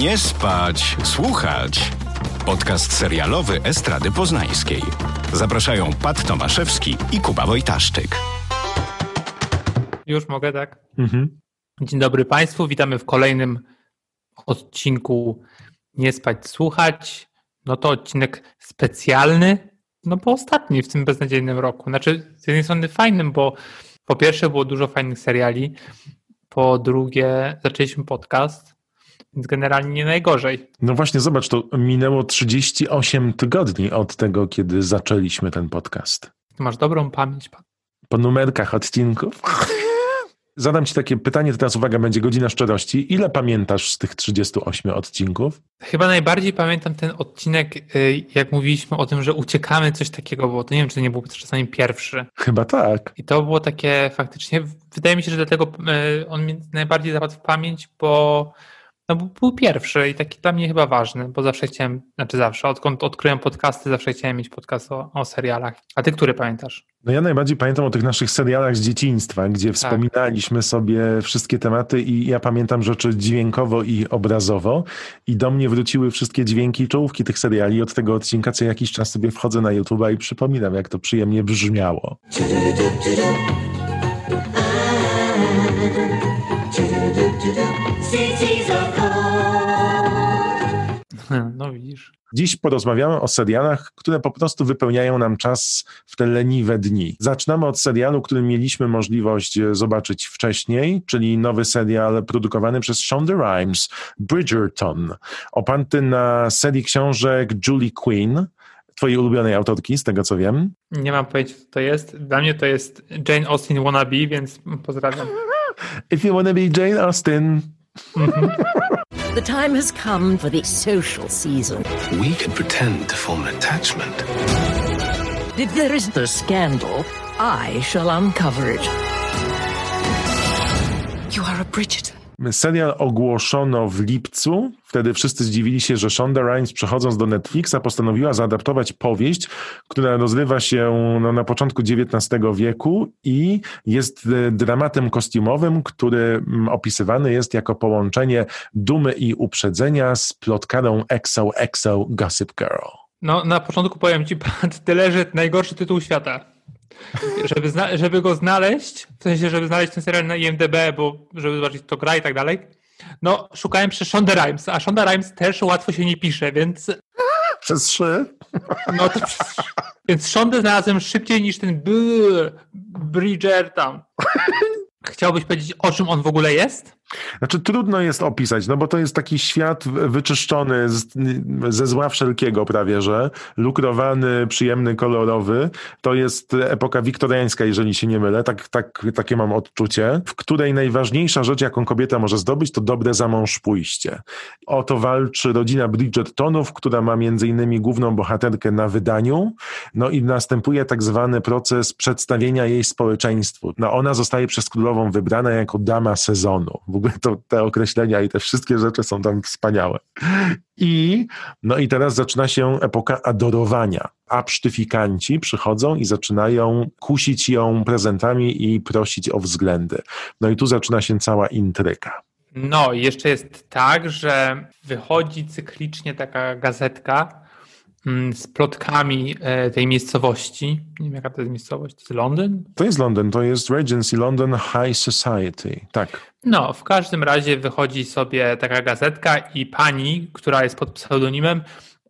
Nie spać, słuchać. Podcast serialowy Estrady Poznańskiej. Zapraszają Pat Tomaszewski i Kuba Wojtaszczyk. Już mogę, tak? Mhm. Dzień dobry Państwu, witamy w kolejnym odcinku Nie spać, słuchać. No to odcinek specjalny, no bo ostatni w tym beznadziejnym roku. Znaczy, z jednej strony fajnym, bo po pierwsze było dużo fajnych seriali, po drugie zaczęliśmy podcast, więc generalnie nie najgorzej. No właśnie, zobacz, to minęło 38 tygodni od tego, kiedy zaczęliśmy ten podcast. Ty masz dobrą pamięć, pan. Po numerkach odcinków. Zadam Ci takie pytanie, teraz uwaga, będzie godzina szczerości. Ile pamiętasz z tych 38 odcinków? Chyba najbardziej pamiętam ten odcinek, y, jak mówiliśmy o tym, że uciekamy, coś takiego było. To nie wiem, czy to nie był czasami pierwszy. Chyba tak. I to było takie faktycznie, wydaje mi się, że dlatego y, on mi najbardziej zapadł w pamięć, bo no bo był pierwszy i taki dla mnie chyba ważny, bo zawsze chciałem, znaczy zawsze, odkąd odkryłem podcasty, zawsze chciałem mieć podcast o, o serialach. A ty który pamiętasz? No ja najbardziej pamiętam o tych naszych serialach z dzieciństwa, gdzie tak. wspominaliśmy sobie wszystkie tematy i ja pamiętam rzeczy dźwiękowo i obrazowo i do mnie wróciły wszystkie dźwięki i czołówki tych seriali od tego odcinka, co jakiś czas sobie wchodzę na YouTube i przypominam, jak to przyjemnie brzmiało. No widzisz. Dziś porozmawiamy o serialach, które po prostu wypełniają nam czas w te leniwe dni. Zaczynamy od serialu, który mieliśmy możliwość e, zobaczyć wcześniej, czyli nowy serial produkowany przez Shonda Rhimes, Bridgerton, oparty na serii książek Julie Quinn, twojej ulubionej autorki, z tego co wiem. Nie mam pojęcia, co to jest. Dla mnie to jest Jane Austen wannabe, więc pozdrawiam. If you wanna be Jane Austen. The time has come for the social season. We can pretend to form an attachment. If there is a scandal, I shall uncover it. You are a Bridgerton. Serial ogłoszono w lipcu. Wtedy wszyscy zdziwili się, że Shonda Rhimes przechodząc do Netflixa postanowiła zaadaptować powieść, która rozrywa się no, na początku XIX wieku i jest e, dramatem kostiumowym, który mm, opisywany jest jako połączenie dumy i uprzedzenia z plotkarą XOXO Gossip Girl. No, na początku powiem ci, tyle, że najgorszy tytuł świata żeby, zna, żeby go znaleźć, w sensie, żeby znaleźć ten serial na IMDB, bo żeby zobaczyć, kto gra i tak dalej, no szukałem przez Shonda Rhimes, a Shonda Rhimes też łatwo się nie pisze, więc... Przez trzy? No to przez... Więc Shonda znalazłem szybciej niż ten Bridgerton. Chciałbyś powiedzieć, o czym on w ogóle jest? Znaczy trudno jest opisać, no bo to jest taki świat wyczyszczony z, ze zła wszelkiego prawie, że lukrowany, przyjemny, kolorowy. To jest epoka wiktoriańska, jeżeli się nie mylę, tak, tak, takie mam odczucie, w której najważniejsza rzecz, jaką kobieta może zdobyć, to dobre za mąż pójście. O to walczy rodzina Bridgertonów, która ma między innymi główną bohaterkę na wydaniu, no i następuje tak zwany proces przedstawienia jej społeczeństwu. No ona zostaje przez królową wybrana jako dama sezonu. W ogóle to, te określenia i te wszystkie rzeczy są tam wspaniałe. I, no i teraz zaczyna się epoka adorowania. Absztyfikanci przychodzą i zaczynają kusić ją prezentami i prosić o względy. No i tu zaczyna się cała intryga. No, jeszcze jest tak, że wychodzi cyklicznie taka gazetka, z plotkami e, tej miejscowości. Nie wiem, jaka to jest miejscowość. To jest Londyn? To jest Londyn, to jest Regency London High Society. Tak. No, w każdym razie wychodzi sobie taka gazetka i pani, która jest pod pseudonimem,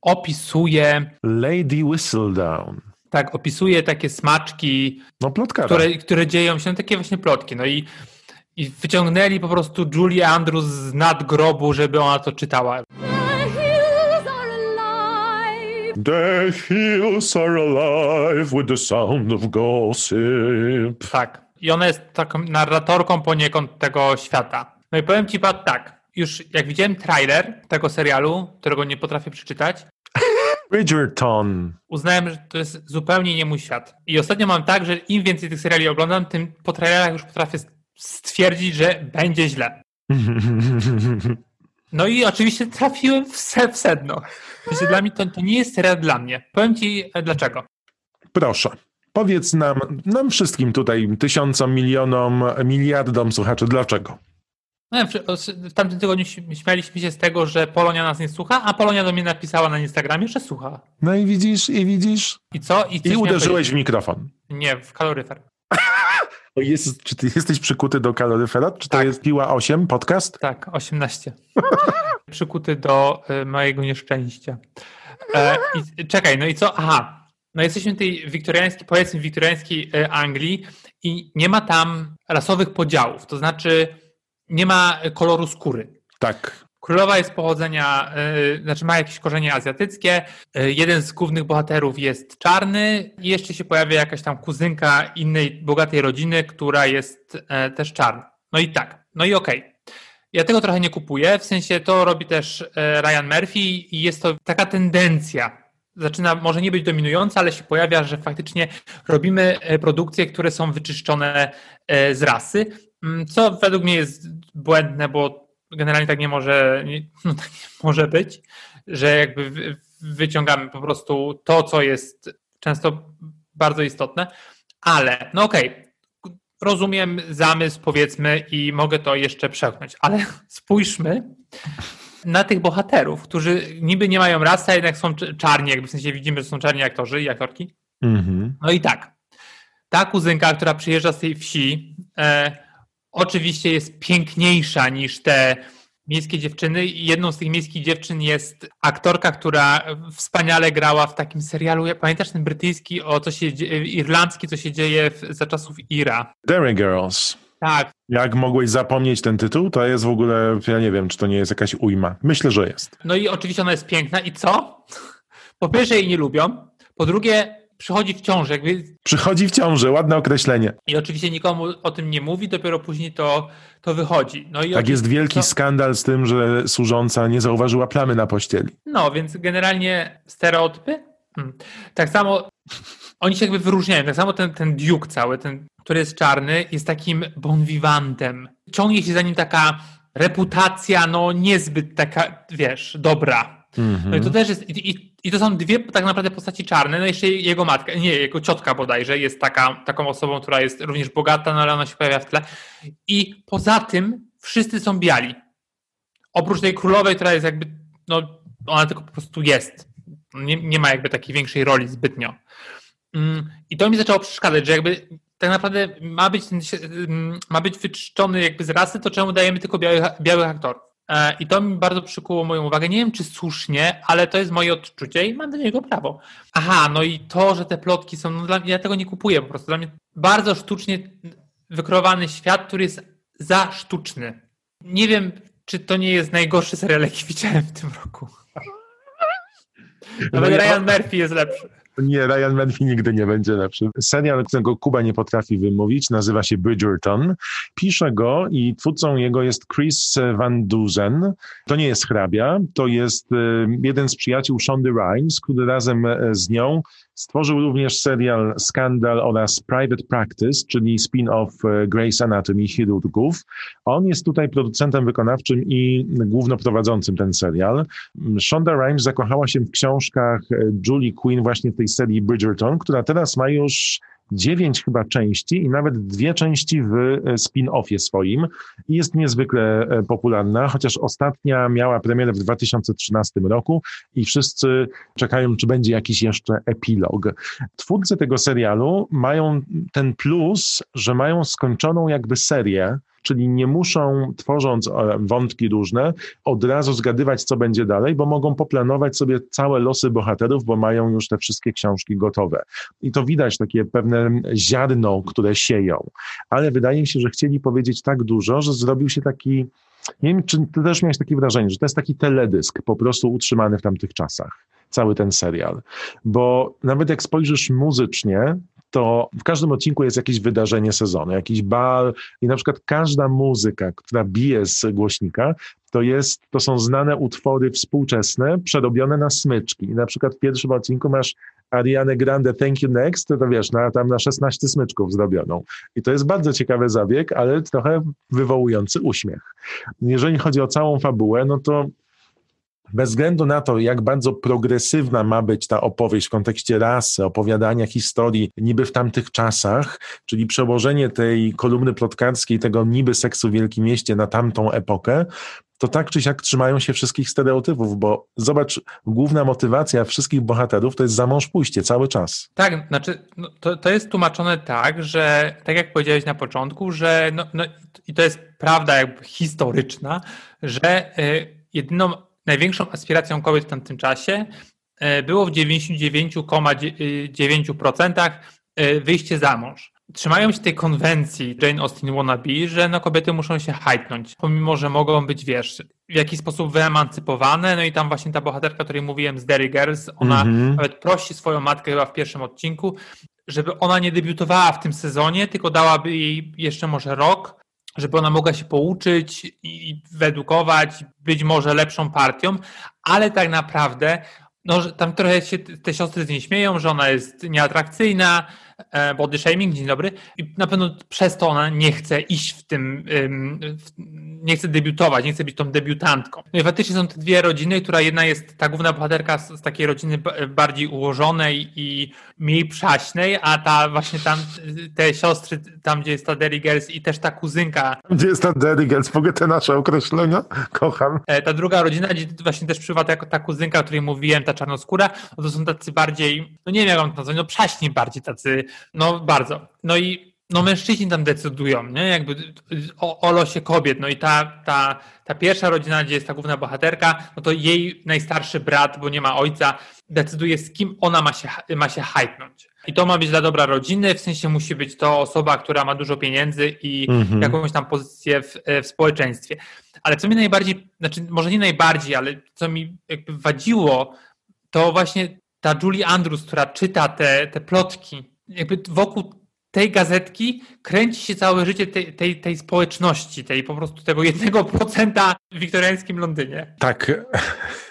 opisuje. Lady Whistledown. Tak, opisuje takie smaczki, no, które, które dzieją się, no, takie właśnie plotki. No i, i wyciągnęli po prostu Julia Andrews z nadgrobu, żeby ona to czytała. The hills are alive with the sound of gossip. Tak. I ona jest taką narratorką poniekąd tego świata. No i powiem ci Pat tak, już jak widziałem trailer tego serialu, którego nie potrafię przeczytać, Bridgerton. Uznałem, że to jest zupełnie nie mój świat. I ostatnio mam tak, że im więcej tych seriali oglądam, tym po trailerach już potrafię stwierdzić, że będzie źle. No i oczywiście trafiłem w, sedno. Więc dla mnie to, to nie jest serial dla mnie. Powiem ci e, dlaczego. Proszę. Powiedz nam, nam wszystkim tutaj, tysiącom, milionom, miliardom słuchaczy, dlaczego? No, w tamtym tygodniu śmialiśmy się z tego, że Polonia nas nie słucha, a Polonia do mnie napisała na Instagramie, że słucha. No i widzisz, i widzisz. I co? I, I uderzyłeś w mikrofon. Nie, w kaloryfer. Jest, czy ty jesteś przykuty do kaloryfera? Czy to tak. jest Piła 8 podcast? Tak, 18. przykuty do y, mojego nieszczęścia. E, i, czekaj, no i co? Aha, no jesteśmy w tej wiktoriańskiej, powiedzmy wiktoriańskiej y, Anglii i nie ma tam rasowych podziałów, to znaczy nie ma koloru skóry. Tak. Królowa jest pochodzenia, yy, znaczy ma jakieś korzenie azjatyckie. Yy, jeden z głównych bohaterów jest czarny i jeszcze się pojawia jakaś tam kuzynka innej bogatej rodziny, która jest yy, też czarna. No i tak, no i okej. Okay. Ja tego trochę nie kupuję, w sensie to robi też Ryan Murphy i jest to taka tendencja. Zaczyna może nie być dominująca, ale się pojawia, że faktycznie robimy produkcje, które są wyczyszczone z rasy, mm, co według mnie jest błędne, bo generalnie tak nie może, nie, no tak nie może być, że jakby wyciągamy po prostu to, co jest często bardzo istotne, ale no okej, okay, rozumiem zamysł powiedzmy i mogę to jeszcze przełknąć, ale spójrzmy na tych bohaterów, którzy niby nie mają rasy, a jednak są czarni, jakby w sensie widzimy, że są czarni aktorzy i aktorki. Mm-hmm. No i tak, ta kuzynka, która przyjeżdża z tej wsi, e, oczywiście jest piękniejsza niż te miejskie dziewczyny. Jedną z tych miejskich dziewczyn jest aktorka, która wspaniale grała w takim serialu. Pamiętasz ten brytyjski, o co się irlandzki, co się dzieje w, za czasów Ira? Derry Girls. Tak. Jak mogłeś zapomnieć ten tytuł? To jest w ogóle, ja nie wiem, czy to nie jest jakaś ujma. Myślę, że jest. No i oczywiście ona jest piękna. I co? Po pierwsze jej nie lubią. Po drugie, przychodzi w ciąży. Jakby... Przychodzi w ciąży, ładne określenie. I oczywiście nikomu o tym nie mówi, dopiero później to, to wychodzi. No i tak jest wielki to... skandal z tym, że służąca nie zauważyła plamy na pościeli. No, więc generalnie stereotypy. Hmm. Tak samo oni się jakby wyróżniają. Tak samo ten, ten Duke cały, ten, który jest czarny, jest takim bon vivantem. Ciągnie się za nim taka reputacja, no niezbyt taka, wiesz, dobra. Mm -hmm. No i to też jest, i, i, i, to są dwie tak naprawdę postaci czarne, no jeszcze jego matka, nie, jego ciotka bodajże jest taka, taką osobą, która jest również bogata, no ale ona się pojawia w tle. I poza tym wszyscy są biali. Oprócz tej królowej, która jest jakby, no ona tylko po prostu jest. Nie, nie ma jakby takiej większej roli zbytnio. Mm, I to mi zaczęło przeszkadzać, że jakby tak naprawdę ma być, ma być wyczyszczony jakby z rasy, to czemu dajemy tylko białych, białych aktorów? E, I to mi bardzo przykuło moją uwagę. Nie wiem, czy słusznie, ale to jest moje odczucie i mam do niego prawo. Aha, no i to, że te plotki są, no dla mnie, ja tego nie kupuję po prostu. Dla mnie bardzo sztucznie wykreowany świat, który jest za sztuczny. Nie wiem, czy to nie jest najgorszy serial, jaki widziałem w tym roku. Nawet no Ryan Murphy jest lepszy. Nie, Ryan Murphy nigdy nie będzie lepszy. Serial, którego Kuba nie potrafi wymówić, nazywa się Bridgerton. Pisze go i twórcą jego jest Chris Van Duzen. To nie jest hrabia, to jest e, jeden z przyjaciół Shondy Rhimes, który razem e, z nią Stworzył również serial Skandal oraz Private Practice, czyli spin-off e, Grey's Anatomy chirurgów. On jest tutaj producentem wykonawczym i główno prowadzącym ten serial. Shonda Rhimes zakochała się w książkach Julie Quinn właśnie w tej serii Bridgerton, która teraz ma już dziewięć chyba części i nawet dwie części w e, spin-offie swoim i jest niezwykle e, popularna, chociaż ostatnia miała premierę w 2013 roku i wszyscy czekają, czy będzie jakiś jeszcze epilog. Twórcy tego serialu mają ten plus, że mają skończoną jakby serię, czyli nie muszą, tworząc e, wątki różne, od razu zgadywać, co będzie dalej, bo mogą poplanować sobie całe losy bohaterów, bo mają już te wszystkie książki gotowe. I to widać takie pewne ziarno, które sieją. Ale wydaje mi się, że chcieli powiedzieć tak dużo, że zrobił się taki nie wiem, czy ty też miałeś takie wrażenie, że to jest taki teledysk po prostu utrzymany w tamtych czasach, cały ten serial. Bo nawet jak spojrzysz muzycznie, to w każdym odcinku jest jakieś wydarzenie sezonu, jakiś bal i na przykład każda muzyka, która bije z głośnika, to, jest, to są znane utwory współczesne, przerobione na smyczki. I na przykład w pierwszym odcinku masz Ariane Grande Thank You Next, to, wiesz, na, tam na 16 smyczków zrobioną. I to jest bardzo ciekawy zabieg, ale trochę wywołujący uśmiech. Jeżeli chodzi o całą fabułę, no to bez względu na to, jak bardzo progresywna ma być ta opowieść w kontekście rasy, opowiadania historii niby w tamtych czasach, czyli przełożenie tej kolumny plotkarskiej, tego niby seksu w Wielkim Mieście na tamtą epokę, to tak czy siak trzymają się wszystkich stereotypów, bo zobacz, główna motywacja wszystkich bohaterów to jest za mąż pójście cały czas. Tak, znaczy no, to, to jest tłumaczone tak, że tak jak powiedziałeś na początku, że no, no i to jest prawda jakby historyczna, że y, jedyną, największą aspiracją kobiet w tamtym czasie y, było w 99,9% y, wyjście za mąż trzymają się tej konwencji Jane Austen wannabe, że no kobiety muszą się hajtnąć, pomimo, że mogą być, wiesz, w jakiś sposób wyemancypowane, no i tam właśnie ta bohaterka, o której mówiłem z Derry Girls, ona mm -hmm. nawet prosi swoją matkę chyba w pierwszym odcinku, żeby ona nie debiutowała w tym sezonie, tylko dałaby jej jeszcze może rok, żeby ona mogła się pouczyć i wyedukować, być może lepszą partią, ale tak naprawdę no, tam trochę się te siostry z niej śmieją, że ona jest nieatrakcyjna, body shaming, dzień dobry. I na pewno przez to ona nie chce iść w tym, nie chce debiutować, nie chce być tą debiutantką. No i faktycznie są te dwie rodziny, która jedna jest ta główna bohaterka z, z takiej rodziny bardziej ułożonej i mniej przaśnej, a ta właśnie tam, te siostry, tam gdzie jest ta Derry Girls i też ta kuzynka. Gdzie jest ta Derry Girls? Mogę te nasze określenia? Kocham. E, ta druga rodzina, gdzie właśnie też przybywa ta, ta kuzynka, o której mówiłem, ta czarnoskóra, no to są tacy bardziej, no nie wiem jak mam to nazwać, no przaśni bardziej tacy no bardzo. No i no mężczyźni tam decydują, nie? Jakby o, o losie kobiet. No i ta, ta, ta pierwsza rodzina, gdzie jest ta główna bohaterka, no to jej najstarszy brat, bo nie ma ojca, decyduje z kim ona ma się, ma się hajtnąć. I to ma być dla dobra rodziny, w sensie musi być to osoba, która ma dużo pieniędzy i mhm. jakąś tam pozycję w, w społeczeństwie. Ale co mi najbardziej, znaczy może nie najbardziej, ale co mi jakby wadziło, to właśnie ta Julie Andrews, która czyta te, te plotki jakby wokół tej gazetki kręci się całe życie tej, tej, tej społeczności, tej po prostu tego jednego procenta w wiktoriańskim Londynie. Tak.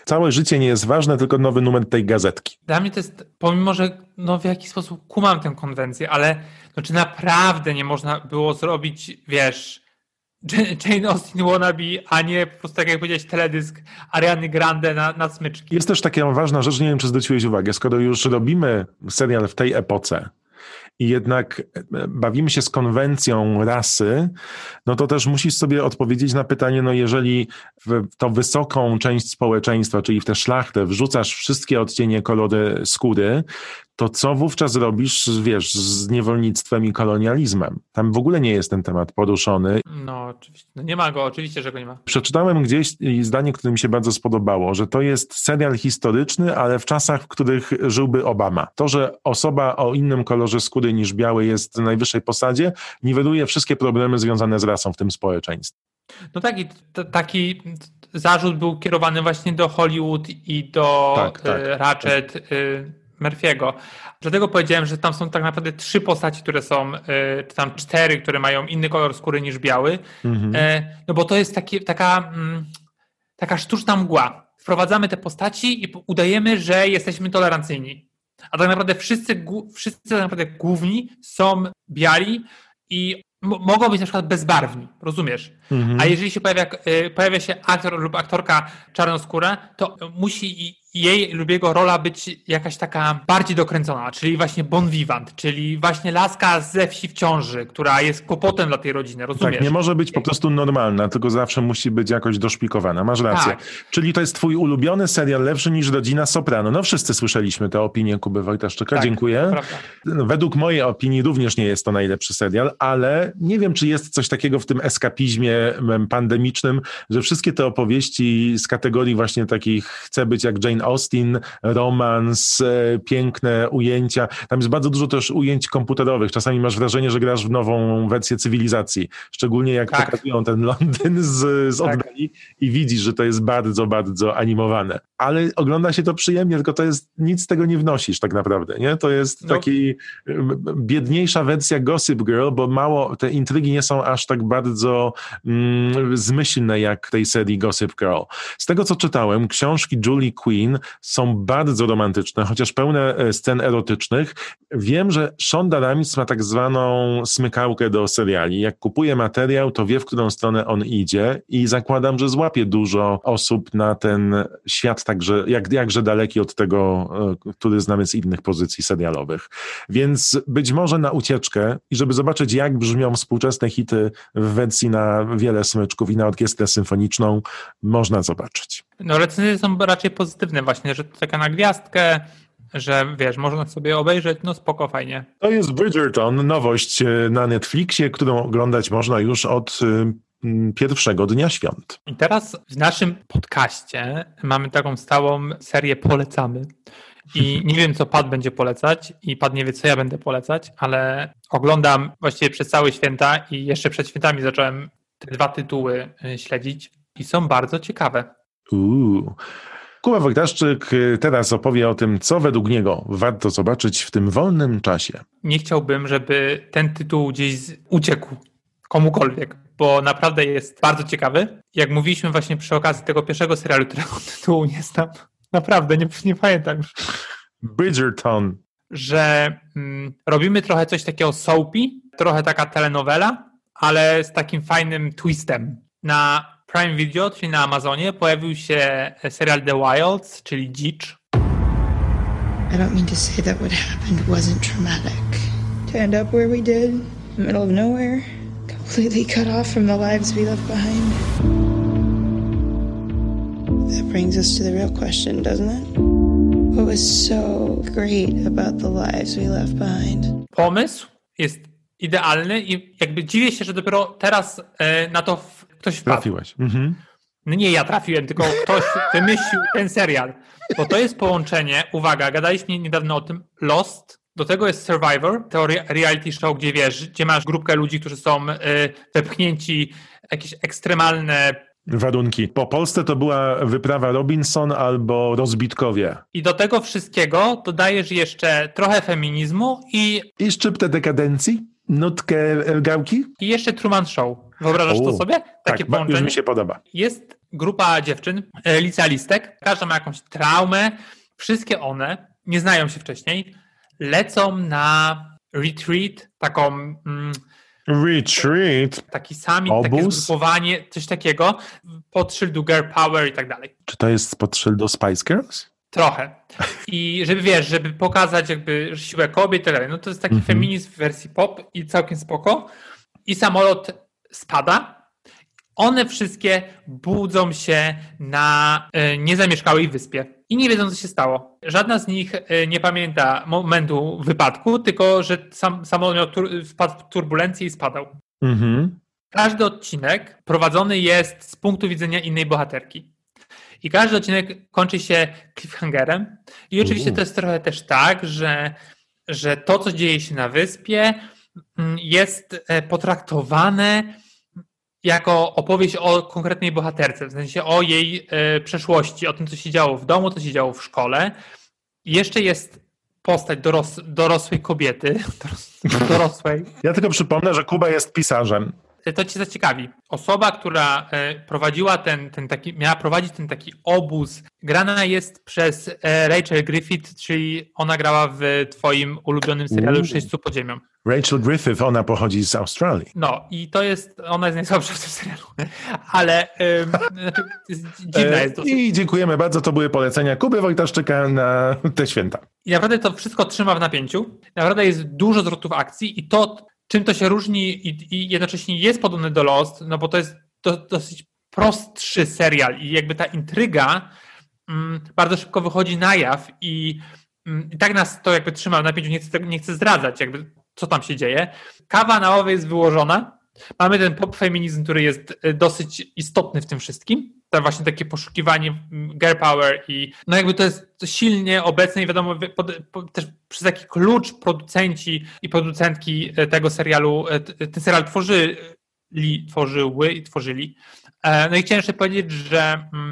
Całe życie nie jest ważne, tylko nowy numer tej gazetki. Dla mnie to jest, pomimo, że no w jakiś sposób kumam tę konwencję, ale no, czy naprawdę nie można było zrobić, wiesz, Jane Austen wannabe, a nie po prostu tak jak powiedziałeś teledysk Ariany Grande na, na smyczki. Jest też taka ważna rzecz, nie wiem czy zwróciłeś uwagę, skoro już robimy serial w tej epoce, i jednak e, bawimy się z konwencją rasy, no to też musisz sobie odpowiedzieć na pytanie, no jeżeli w tą wysoką część społeczeństwa, czyli w tę szlachtę wrzucasz wszystkie odcienie kolory skóry, to co wówczas robisz, wiesz, z niewolnictwem i kolonializmem? Tam w ogóle nie jest ten temat poruszony. No, oczywiście. No nie ma go, oczywiście, że go nie ma. Przeczytałem gdzieś zdanie, które mi się bardzo spodobało, że to jest serial historyczny, ale w czasach, w których żyłby Obama. To, że osoba o innym kolorze skóry niż biały jest w najwyższej posadzie, niweluje wszystkie problemy związane z rasą w tym społeczeństwie. No tak, i taki zarzut był kierowany właśnie do Hollywood i do tak, tak, y, Ratchet. Tak. Murphy'ego. Dlatego powiedziałem, że tam są tak naprawdę trzy postaci, które są, e, czy tam cztery, które mają inny kolor skóry niż biały. Mhm. E, no bo to jest taki, taka, mm, taka sztuczna mgła. Wprowadzamy te postaci i udajemy, że jesteśmy tolerancyjni. A tak naprawdę wszyscy, wszyscy tak naprawdę główni są biali i mogą być na przykład bezbarwni, rozumiesz? Mhm. A jeżeli się pojawia, e, pojawia się aktor lub aktorka czarnoskóra, to musi jej lub jego rola być jakaś taka bardziej dokręcona, czyli właśnie bon vivant, czyli właśnie laska ze wsi w ciąży, która jest kłopotem dla tej rodziny, rozumiesz? Tak, nie może być po prostu normalna, tylko zawsze musi być jakoś doszpikowana, masz rację. Tak. Czyli to jest twój ulubiony serial, lepszy niż Rodzina Soprano. No wszyscy słyszeliśmy tę opinię Kuby Wojtaszczyka, tak, dziękuję. No, według mojej opinii również nie jest to najlepszy serial, ale nie wiem, czy jest coś takiego w tym eskapizmie pandemicznym, że wszystkie te opowieści z kategorii właśnie takich chcę być jak Jane Austin, romans, e, piękne ujęcia. Tam jest bardzo dużo też ujęć komputerowych. Czasami masz wrażenie, że grasz w nową wersję cywilizacji. Szczególnie jak tak. pokazują ten Londyn z, z tak. oddali i widzisz, że to jest bardzo, bardzo animowane. Ale ogląda się to przyjemnie, tylko to jest, nic z tego nie wnosisz tak naprawdę, nie? To jest no. taki biedniejsza wersja Gossip Girl, bo mało, te intrygi nie są aż tak bardzo mm, zmyślne jak tej serii Gossip Girl. Z tego, co czytałem, książki Julie Quinn Są bardzo romantyczne, chociaż pełne e, scen erotycznych. Wiem, że Shonda Rhimes ma tak zwaną smykałkę do seriali. Jak kupuje materiał, to wie, w którą stronę on idzie i zakładam, że złapie dużo osób na ten świat, także jak, jakże daleki od tego, e, który znamy z innych pozycji serialowych. Więc być może na ucieczkę i żeby zobaczyć, jak brzmią współczesne hity w wersji na wiele smyczków i na orkiestrę symfoniczną, można zobaczyć. No recenzje są raczej pozytywne właśnie, że to taka na gwiazdkę, że wiesz, można sobie obejrzeć, no spoko, fajnie. To jest Bridgerton, nowość e, na Netflixie, którą oglądać można już od e, pierwszego dnia świąt. I teraz w naszym podcaście mamy taką stałą serię Polecamy. I nie wiem, co Pat będzie polecać, i Pat nie wie, co ja będę polecać, ale oglądam właściwie przez całe święta i jeszcze przed świętami zacząłem te dwa tytuły e, śledzić i są bardzo ciekawe. Uuu. Kuba Wojtaszczyk y, teraz opowie o tym, co według niego warto zobaczyć w tym wolnym czasie. Nie chciałbym, żeby ten tytuł gdzieś uciekł komukolwiek, bo naprawdę jest bardzo ciekawy. Jak mówiliśmy właśnie przy okazji tego pierwszego serialu, którego tytułu nie znam, naprawdę nie, nie pamiętam już. Bridgerton. Że mm, robimy trochę coś takiego soapy, trochę taka telenowela, ale z takim fajnym twistem. Na Prime Video, czyli na Amazonie, pojawił się serial The Wilds, czyli Dzicz. I don't mean to say that what happened wasn't traumatic. To end up where we did, in the middle of nowhere, completely cut off from the lives we left behind. That brings us to the real question, doesn't it? What was so great about the lives we left behind? Pomysł jest idealny i jakby dziwię się, że dopiero teraz e, na to ktoś wpadł. Trafiłeś. Mhm. No nie ja trafiłem, tylko ktoś wymyślił ten serial. Bo to jest połączenie, uwaga, gadaliśmy niedawno o tym, Lost, do tego jest Survivor, to reality show, gdzie wiesz, gdzie masz grupkę ludzi, którzy są y, wepchnięci jakieś ekstremalne warunki. Po Polsce to była wyprawa Robinson albo Rozbitkowie. I do tego wszystkiego dodajesz jeszcze trochę feminizmu i... I szczyptę dekadencji? Nutkę gałki? I jeszcze Truman Show. Wyobrażasz O, to sobie? Takie tak, połączenie? już mi się podoba. Jest grupa dziewczyn, e, licealistek, każda ma jakąś traumę. Wszystkie one nie znają się wcześniej, lecą na retreat, taką mm, Retreat. taki summit, takie Obóz? zgrupowanie, coś takiego, pod szyldu girl power i tak dalej. Czy to jest spod szyldu Spice Girls? Trochę. I żeby wiesz, żeby pokazać jakby siłę kobiet i tak dalej. No to jest taki Mhm. feminizm w wersji pop i całkiem spoko. I samolot spada. One wszystkie budzą się na e, niezamieszkałej wyspie i nie wiedzą, co się stało. Żadna z nich e, nie pamięta momentu wypadku, tylko że sam, samolot wpadł w turbulencję i spadał. Mhm. Każdy odcinek prowadzony jest z punktu widzenia innej bohaterki. I każdy odcinek kończy się cliffhangerem. I oczywiście to jest trochę też tak, że, że to, co dzieje się na wyspie, mm, jest e, potraktowane jako opowieść o konkretnej bohaterce, w sensie o jej e, przeszłości, o tym, co się działo w domu, co się działo w szkole. Jeszcze jest postać doros, dorosłej kobiety, doros, dorosłej, Ja tylko przypomnę, że Kuba jest pisarzem. To cię zaciekawi. Osoba, która e, prowadziła ten, ten taki, miała prowadzić ten taki obóz, grana jest przez e, Rachel Griffith, czyli ona grała w twoim ulubionym serialu. Sześciu pod ziemią. Rachel Griffith, ona pochodzi z Australii. No i to jest, ona jest najsłabsza w tym serialu, ale jest, dziwna E, jest dosyć. I dziękujemy bardzo, to były polecenia Kuby Wojtaszczyka na te święta. I naprawdę to wszystko trzyma w napięciu. Naprawdę jest dużo zwrotów akcji i to, czym to się różni i, i jednocześnie jest podobny do Lost, no bo to jest do, dosyć prostszy serial i jakby ta intryga mm, bardzo szybko wychodzi na jaw i, mm, i tak nas to jakby trzyma w napięciu, nie chcę, nie chcę zdradzać jakby co tam się dzieje. Kawa na łowie jest wyłożona. Mamy ten pop feminizm, który jest y, dosyć istotny w tym wszystkim. To właśnie takie poszukiwanie mm, girl power i no jakby to jest silnie obecne i wiadomo, pod, po, też przez taki klucz producenci i producentki e, tego serialu, e, t- ten serial tworzyli, tworzyły i tworzyli. E, No i chciałem jeszcze powiedzieć, że mm,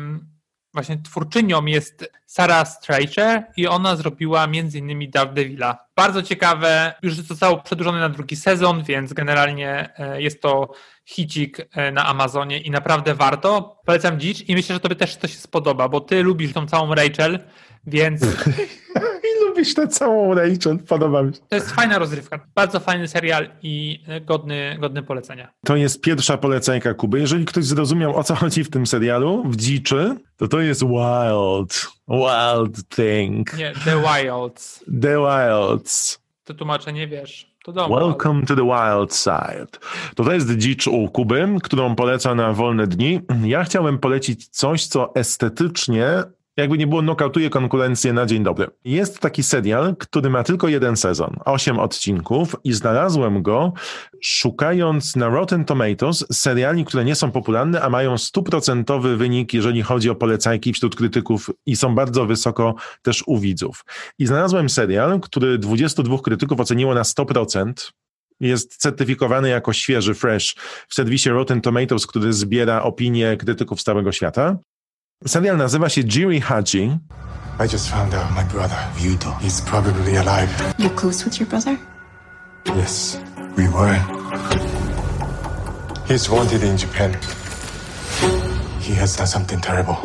właśnie twórczynią jest Sarah Streicher i ona zrobiła m.in. Daredevila. Bardzo ciekawe, już zostało przedłużone na drugi sezon, więc generalnie e, jest to hicik e, na Amazonie i naprawdę warto. Polecam dzicz i myślę, że tobie też to się spodoba, bo ty lubisz tą całą Rachel, więc I lubisz tę całą Rachel, podoba mi się. to jest fajna rozrywka. Bardzo fajny serial i godny, godny polecenia. To jest pierwsza polecenka Kuby. Jeżeli ktoś zrozumiał, o co chodzi w tym serialu, w dziczy, to to jest wild, wild thing. Nie, The Wilds. The Wilds. To tłumaczenie wiesz. Welcome to the wild side. To to jest dzicz u Kuby, którą poleca na wolne dni. Ja chciałem polecić coś, co estetycznie jakby nie było, nokautuje konkurencję na dzień dobry. Jest taki serial, który ma tylko jeden sezon, osiem odcinków i znalazłem go szukając na Rotten Tomatoes seriali, które nie są popularne, a mają stuprocentowy wynik, jeżeli chodzi o polecajki wśród krytyków i są bardzo wysoko też u widzów. I znalazłem serial, który 22 krytyków oceniło na 100%, jest certyfikowany jako świeży, fresh w serwisie Rotten Tomatoes, który zbiera opinie krytyków z całego świata. Serial nazywa się Jiri Haji. I just found out my brother, Yuto, is probably alive. You're close with your brother? Yes, we were. He's wanted in Japan. He has done something terrible.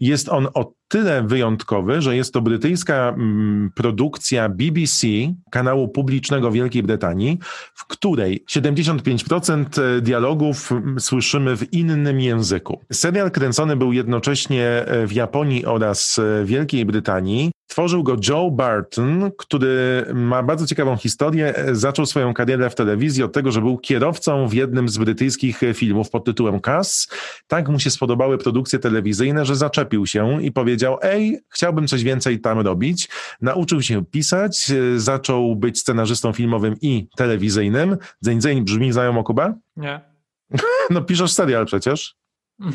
Jest on o tyle wyjątkowy, że jest to brytyjska mm, produkcja BBC, kanału publicznego Wielkiej Brytanii, w której 75% dialogów mm, słyszymy w innym języku. Serial kręcony był jednocześnie e, w Japonii oraz e, Wielkiej Brytanii. Tworzył go Joe Barton, który ma bardzo ciekawą historię. E, Zaczął swoją karierę w telewizji od tego, że był kierowcą w jednym z brytyjskich filmów pod tytułem Cass. Tak mu się spodobały produkcje telewizyjne, że zaczepił się i powiedział, ej, chciałbym coś więcej tam robić. Nauczył się pisać, e, zaczął być scenarzystą filmowym i telewizyjnym. Dzeń, dzeń brzmi znajomo, Kuba? Nie. No piszesz serial przecież.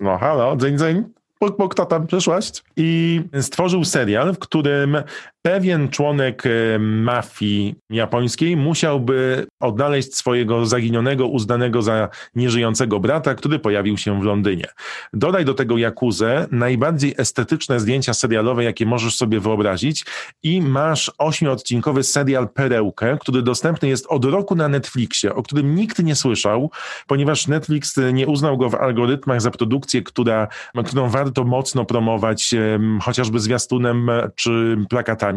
No halo, dzeń, dzeń. Puk, puk, kto tam przyszłaś? I stworzył serial, w którym pewien członek e, mafii japońskiej musiałby odnaleźć swojego zaginionego, uznanego za nieżyjącego brata, który pojawił się w Londynie. Dodaj do tego Jakuzę, najbardziej estetyczne zdjęcia serialowe, jakie możesz sobie wyobrazić i masz ośmiodcinkowy serial Perełkę, który dostępny jest od roku na Netflixie, o którym nikt nie słyszał, ponieważ Netflix nie uznał go w algorytmach za produkcję, która, którą warto mocno promować, chociażby zwiastunem e, czy plakatami.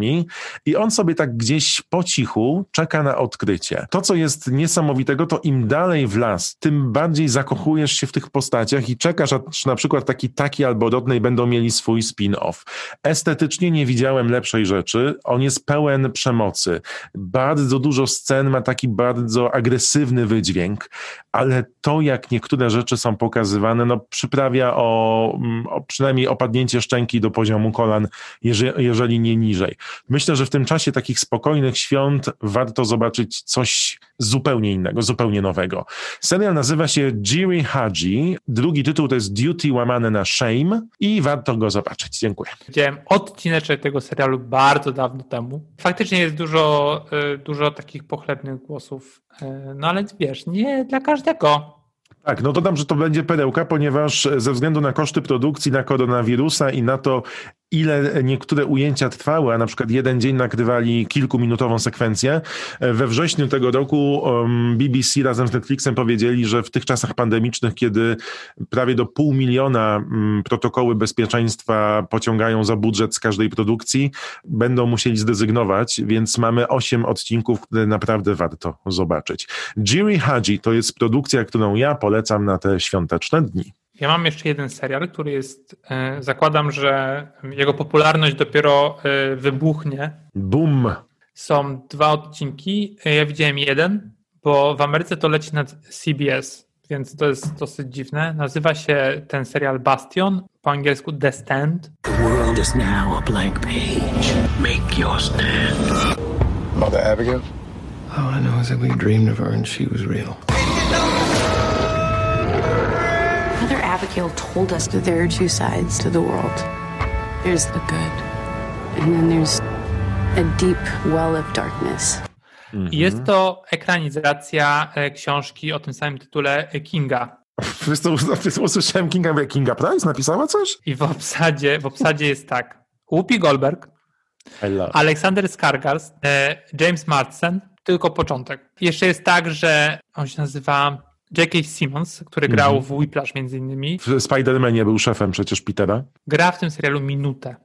I on sobie tak gdzieś po cichu czeka na odkrycie. To, co jest niesamowitego, to im dalej w las, tym bardziej zakochujesz się w tych postaciach i czekasz, aż na przykład taki taki albo Rodney będą mieli swój spin-off. Estetycznie nie widziałem lepszej rzeczy. On jest pełen przemocy. Bardzo dużo scen ma taki bardzo agresywny wydźwięk, ale to, jak niektóre rzeczy są pokazywane, no przyprawia o, mm, o przynajmniej opadnięcie szczęki do poziomu kolan, jeżeli, jeżeli nie niżej. Myślę, że w tym czasie takich spokojnych świąt warto zobaczyć coś zupełnie innego, zupełnie nowego. Serial nazywa się Jiri Haji. Drugi tytuł to jest Duty łamane na Shame i warto go zobaczyć. Dziękuję. Widziałem odcineczek tego serialu bardzo dawno temu. Faktycznie jest dużo, y, dużo takich pochlebnych głosów, y, no ale wiesz, nie dla każdego. Tak, no dodam, że to będzie perełka, ponieważ ze względu na koszty produkcji, na koronawirusa i na to, ile niektóre ujęcia trwały, a na przykład jeden dzień nagrywali kilkuminutową sekwencję. We wrześniu tego roku BBC razem z Netflixem powiedzieli, że w tych czasach pandemicznych, kiedy prawie do pół miliona um, protokoły bezpieczeństwa pociągają za budżet z każdej produkcji, będą musieli zrezygnować, więc mamy osiem odcinków, które naprawdę warto zobaczyć. Jiri Haji to jest produkcja, którą ja polecam na te świąteczne dni. Ja mam jeszcze jeden serial, który jest, e, zakładam, że jego popularność dopiero e, wybuchnie. Boom! Są dwa odcinki, e, ja widziałem jeden, bo w Ameryce to leci na CBS, więc to jest dosyć dziwne. Nazywa się ten serial Bastion, po angielsku The Stand. The world is now a blank page. Make your stand. Mother Abigail? All I know is that we dreamed of her and she was real. Abigail told us that there are two sides to the world. There's the good, and then there's a deep well of darkness. I Jest to ekranizacja e, książki o tym samym tytule e, Kinga. Wiesz usłyszałem Kinga, Kinga Price napisała coś? I w obsadzie, w obsadzie jest tak. Whoopi Goldberg, Aleksander Skargars, e, James Marsden, tylko początek. Jeszcze jest tak, że on się nazywa J.K. Simmons, który grał Mhm. w Whiplash między innymi, W Spider-Manie był szefem przecież Petera. gra w tym serialu minutę.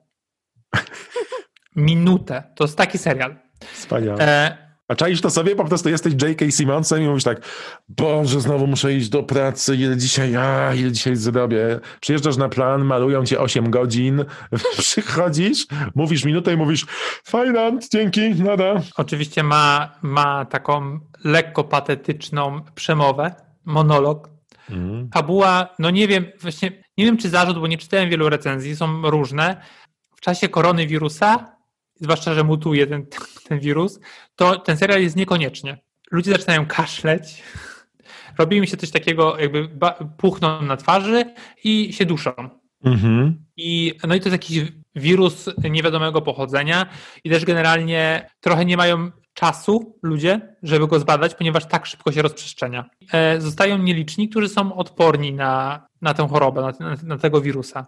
minutę. To jest taki serial. Wspaniale. E, A czaisz to sobie? Po prostu jesteś J.K. Simmonsem i mówisz tak, Boże, znowu muszę iść do pracy, ile dzisiaj, a, ile dzisiaj zrobię. Przyjeżdżasz na plan, malują cię 8 godzin, przychodzisz, mówisz minutę i mówisz, fajna, dzięki, nada. oczywiście ma, ma taką lekko patetyczną przemowę, monolog. Fabuła, no nie wiem, właśnie nie wiem czy zarzut, bo nie czytałem wielu recenzji, są różne. W czasie koronawirusa, zwłaszcza, że mutuje ten, ten wirus, to ten serial jest niekoniecznie. Ludzie zaczynają kaszleć, robi mi się coś takiego, jakby puchną na twarzy i się duszą. Mhm. I, no i to jest jakiś wirus niewiadomego pochodzenia i też generalnie trochę nie mają czasu ludzie, żeby go zbadać, ponieważ tak szybko się rozprzestrzenia. E, zostają nieliczni, którzy są odporni na, na tę chorobę, na, na, na tego wirusa.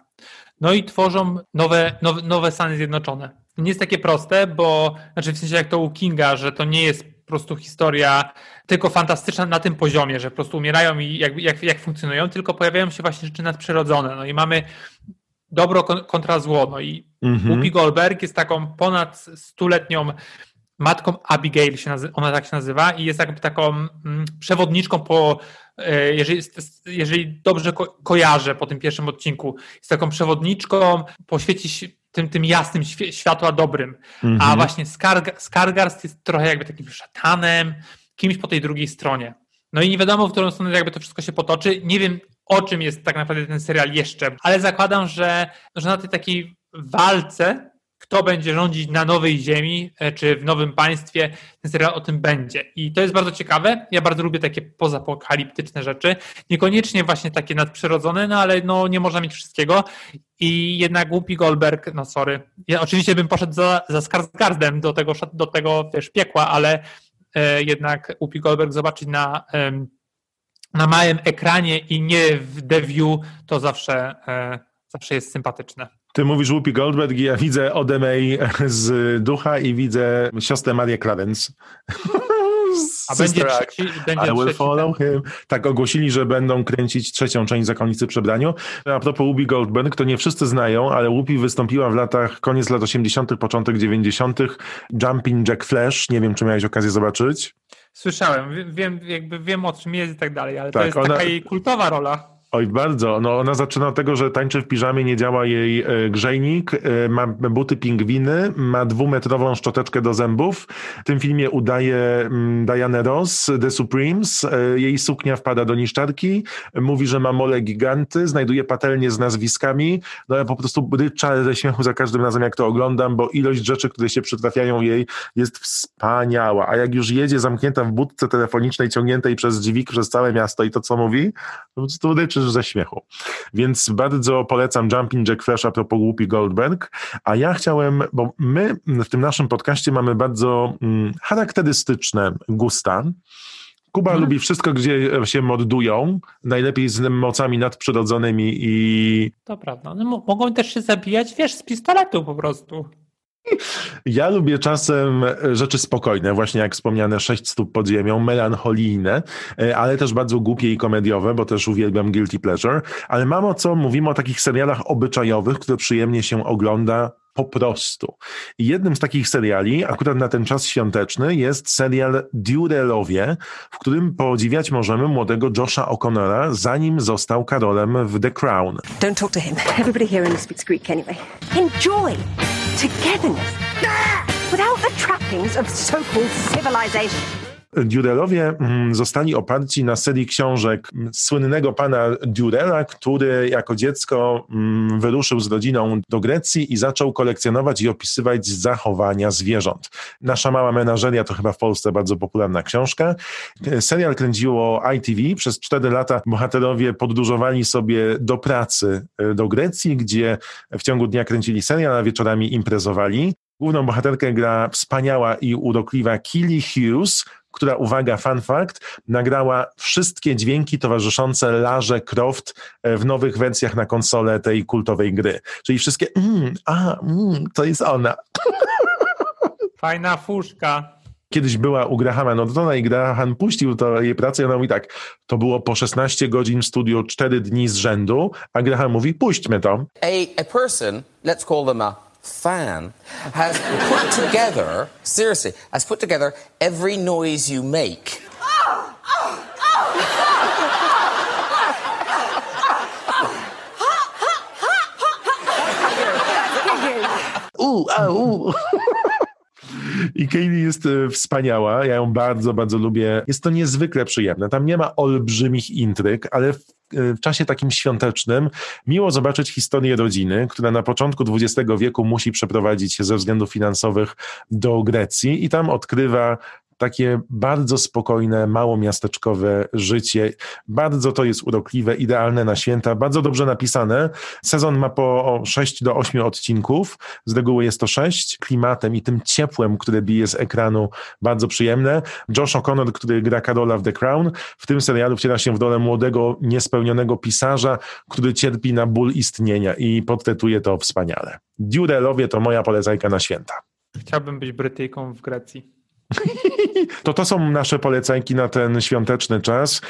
No i tworzą nowe, nowe, nowe Stany Zjednoczone. Nie jest takie proste, bo znaczy w sensie jak to u Kinga, że to nie jest po prostu historia tylko fantastyczna na tym poziomie, że po prostu umierają i jak, jak, jak funkcjonują, tylko pojawiają się właśnie rzeczy nadprzyrodzone. No i mamy dobro kon- kontra zło. No i. Whoopi Goldberg jest taką ponad stuletnią matką Abigail, się nazy- ona tak się nazywa, i jest jakby taką mm, przewodniczką po, e, jeżeli, jeżeli dobrze ko- kojarzę po tym pierwszym odcinku, jest taką przewodniczką po świecie tym, tym jasnym świe- światła dobrym. A właśnie Skarg- Skargars jest trochę jakby takim szatanem, kimś po tej drugiej stronie. No i nie wiadomo, w którą stronę jakby to wszystko się potoczy. Nie wiem, o czym jest tak naprawdę ten serial jeszcze, ale zakładam, że, że na tej takiej walce, kto będzie rządzić na nowej ziemi, e, czy w nowym państwie, ten serial o tym będzie. I to jest bardzo ciekawe. Ja bardzo lubię takie pozapokaliptyczne rzeczy. Niekoniecznie właśnie takie nadprzyrodzone, no ale no, nie można mieć wszystkiego. I jednak Whoopi Goldberg, no sorry, ja oczywiście bym poszedł za, za Skarsgardem do tego, do tego wiesz, piekła, ale e, jednak Whoopi Goldberg zobaczyć na, em, na małym ekranie i nie w View, to zawsze, e, zawsze jest sympatyczne. Ty mówisz Whoopi Goldberg i ja widzę Odemej z Ducha i widzę siostrę Marię Clarence. A będzie trzeci, będzie I will trzeci follow him. Tak ogłosili, że będą kręcić trzecią część Zakonnicy Przebraniu. A propos Whoopi Goldberg, to nie wszyscy znają, ale Whoopi wystąpiła w latach, koniec lat 80., początek 90. Jumping Jack Flash. Nie wiem, czy miałeś okazję zobaczyć. Słyszałem, wie- wiem, jakby wiem o czym jest i tak dalej, ale Tak, to jest ona- taka jej kultowa rola. Oj, bardzo. No, ona zaczyna od tego, że tańczy w piżamie, nie działa jej e, grzejnik, e, ma buty pingwiny, ma dwumetrową szczoteczkę do zębów. W tym filmie udaje mm, Diana Ross, The Supremes. E, Jej suknia wpada do niszczarki, mówi, że ma mole giganty, znajduje patelnię z nazwiskami. No ja po prostu ryczę ze śmiechu za każdym razem, jak to oglądam, bo ilość rzeczy, które się przytrafiają jej jest wspaniała. A jak już jedzie zamknięta w budce telefonicznej, ciągniętej przez dźwig przez całe miasto i to, co mówi, po prostu ryczysz ze śmiechu. Więc bardzo polecam Jumping Jack Flash a propos Whoopi Goldberg. A ja chciałem, bo my w tym naszym podcaście mamy bardzo mm, charakterystyczne gusta. Kuba lubi wszystko, gdzie się mordują, najlepiej z mocami nadprzyrodzonymi i To prawda. No, mo- mogą też się zabijać, wiesz, z pistoletu po prostu. Ja lubię czasem rzeczy spokojne, właśnie jak wspomniane Sześć stóp pod ziemią, melancholijne, e, ale też bardzo głupie i komediowe, bo też uwielbiam Guilty Pleasure. Ale mam o co, mówimy o takich serialach obyczajowych, które przyjemnie się ogląda po prostu. I jednym z takich seriali, akurat na ten czas świąteczny, jest serial Durelowie, w którym podziwiać możemy młodego Josha O'Connora, zanim został Karolem w The Crown. Don't talk to him. Everybody here only speaks Greek anyway. Enjoy togetherness without the trappings of so-called civilization. Durelowie mm, zostali oparci na serii książek mm, słynnego pana Durela, który jako dziecko mm, wyruszył z rodziną do Grecji i zaczął kolekcjonować i opisywać zachowania zwierząt. Nasza mała menażeria to chyba w Polsce bardzo popularna książka. Serial kręciło ITV. Przez cztery lata bohaterowie podróżowali sobie do pracy e, do Grecji, gdzie w ciągu dnia kręcili serial, a wieczorami imprezowali. Główną bohaterkę gra wspaniała i urokliwa Killy Hughes, która, uwaga, fun fact, nagrała wszystkie dźwięki towarzyszące Larze Croft e, w nowych wersjach na konsolę tej kultowej gry. Czyli wszystkie, mm, a, mm, to jest ona. Fajna fuszka. Kiedyś była u Grahama Nortona i Graham puścił to jej pracę i ona mówi tak, to było po 16 godzin w studiu 4 dni z rzędu, a Graham mówi, puśćmy to. A, a person, let's call them a fan, has put together, seriously, has put together every noise you make. U, a, u. I Kaylee jest e, wspaniała, ja ją bardzo, bardzo lubię. Jest to niezwykle przyjemne. Tam nie ma olbrzymich intryg, ale w, e, w czasie takim świątecznym miło zobaczyć historię rodziny, która na początku XX wieku musi przeprowadzić się ze względów finansowych do Grecji i tam odkrywa takie bardzo spokojne, małomiasteczkowe życie. Bardzo to jest urokliwe, idealne na święta, bardzo dobrze napisane. Sezon ma po 6 do 8 odcinków, z reguły jest to 6, klimatem i tym ciepłem, które bije z ekranu, bardzo przyjemne. Josh O'Connor, który gra Karola w The Crown, w tym serialu wciela się w rolę młodego, niespełnionego pisarza, który cierpi na ból istnienia i portretuje to wspaniale. Durelowie to moja polecajka na święta. Chciałbym być Brytyjką w Grecji. To to są nasze polecajki na ten świąteczny czas.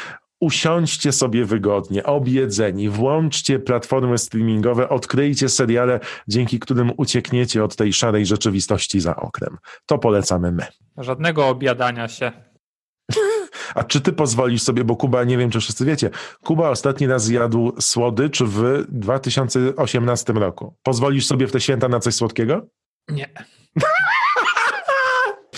Usiądźcie sobie wygodnie, obiedzeni, włączcie platformy streamingowe, odkryjcie seriale, dzięki którym uciekniecie od tej szarej rzeczywistości za oknem. To polecamy my. Żadnego obiadania się. A czy ty pozwolisz sobie, bo Kuba, nie wiem czy wszyscy wiecie, Kuba ostatni raz zjadł słodycz w 2018 roku. Pozwolisz sobie w te święta na coś słodkiego? Nie.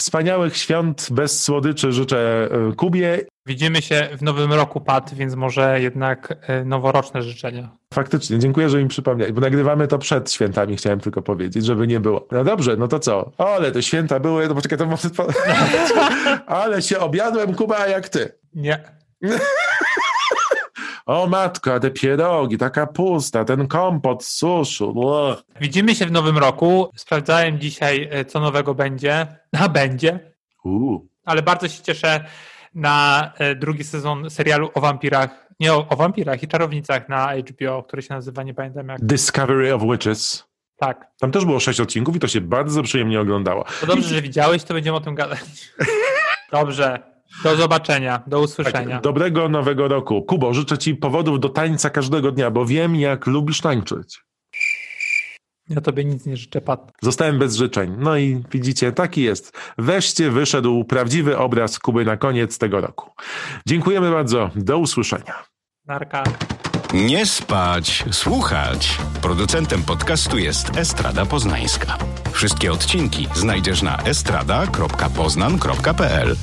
Wspaniałych świąt bez słodyczy życzę e, Kubie. Widzimy się w nowym roku, Pat, więc może jednak e, noworoczne życzenia. Faktycznie, dziękuję, że mi przypomniałeś, bo nagrywamy to przed świętami, chciałem tylko powiedzieć, żeby nie było. No dobrze, no to co? O, ale te święta były, no poczekaj, to może... ale się obiadłem, Kuba, jak ty. Nie. O matka, te pierogi, taka pusta, ten kompot z suszu. Widzimy się w nowym roku. Sprawdzałem dzisiaj, e, co nowego będzie. A będzie. Uh. Ale bardzo się cieszę na e, drugi sezon serialu o wampirach. Nie o, o wampirach i czarownicach na HBO, który się nazywa, nie pamiętam jak. Discovery of Witches. Tak. Tam też było sześć odcinków i to się bardzo przyjemnie oglądało. To dobrze, że widziałeś, to będziemy o tym gadać. Dobrze. Do zobaczenia, do usłyszenia. Tak, dobrego nowego roku. Kubo, życzę Ci powodów do tańca każdego dnia, bo wiem, jak lubisz tańczyć. Ja tobie nic nie życzę, Pat. Zostałem bez życzeń. No i widzicie, taki jest. Weźcie, wyszedł prawdziwy obraz Kuby na koniec tego roku. Dziękujemy bardzo. Do usłyszenia. Narka. Nie spać, słuchać. Producentem podcastu jest Estrada Poznańska. Wszystkie odcinki znajdziesz na estrada.poznan.pl.